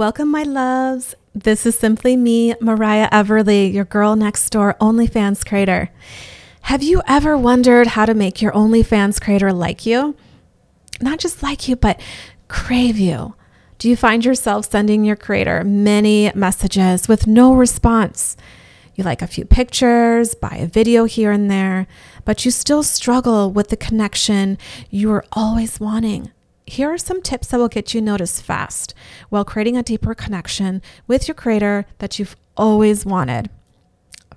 Welcome, my loves. This is simply me, Mariah Everly, your girl next door OnlyFans creator. Have you ever wondered how to make your OnlyFans creator like you? Not just like you, but crave you. Do you find yourself sending your creator many messages with no response? You like a few pictures, buy a video here and there, but you still struggle with the connection you are always wanting. Here are some tips that will get you noticed fast while creating a deeper connection with your creator that you've always wanted.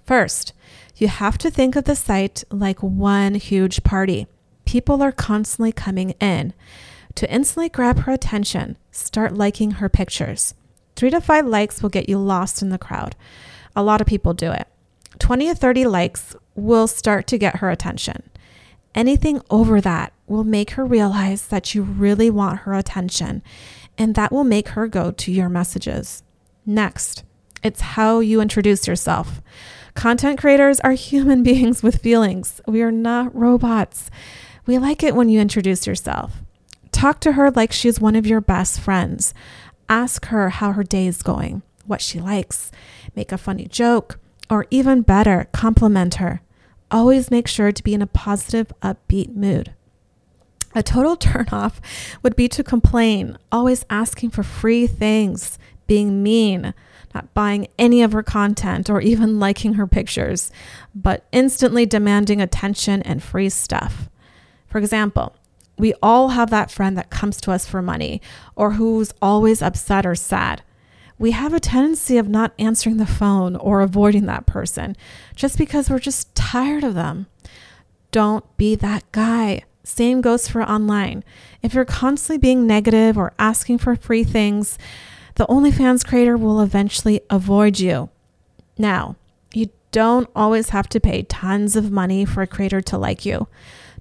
First, you have to think of the site like one huge party. People are constantly coming in. To instantly grab her attention, start liking her pictures. Three to five likes will get you lost in the crowd. A lot of people do it. 20 to 30 likes will start to get her attention. Anything over that will make her realize that you really want her attention, and that will make her go to your messages. Next, it's how you introduce yourself. Content creators are human beings with feelings. We are not robots. We like it when you introduce yourself. Talk to her like she's one of your best friends. Ask her how her day is going, what she likes, make a funny joke, or even better, compliment her. Always make sure to be in a positive, upbeat mood. A total turnoff would be to complain, always asking for free things, being mean, not buying any of her content or even liking her pictures, but instantly demanding attention and free stuff. For example, we all have that friend that comes to us for money or who's always upset or sad. We have a tendency of not answering the phone or avoiding that person just because we're just tired of them. Don't be that guy. Same goes for online. If you're constantly being negative or asking for free things, the OnlyFans creator will eventually avoid you. Now, you don't always have to pay tons of money for a creator to like you.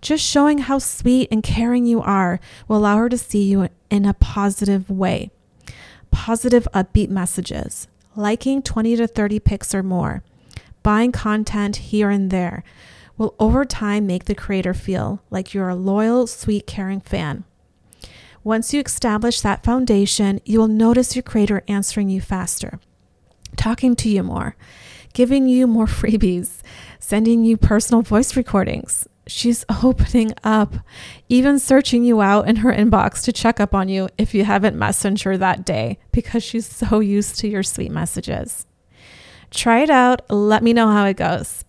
Just showing how sweet and caring you are will allow her to see you in a positive way. Positive, upbeat messages, liking 20 to 30 pics or more, buying content here and there will over time make the creator feel like you're a loyal, sweet, caring fan. Once you establish that foundation, you will notice your creator answering you faster, talking to you more, giving you more freebies, sending you personal voice recordings. She's opening up, even searching you out in her inbox to check up on you if you haven't messaged her that day because she's so used to your sweet messages. Try it out. Let me know how it goes.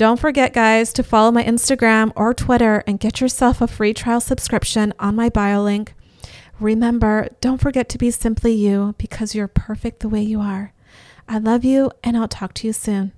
Don't forget, guys, to follow my Instagram or Twitter and get yourself a free trial subscription on my bio link. Remember, don't forget to be simply you because you're perfect the way you are. I love you, and I'll talk to you soon.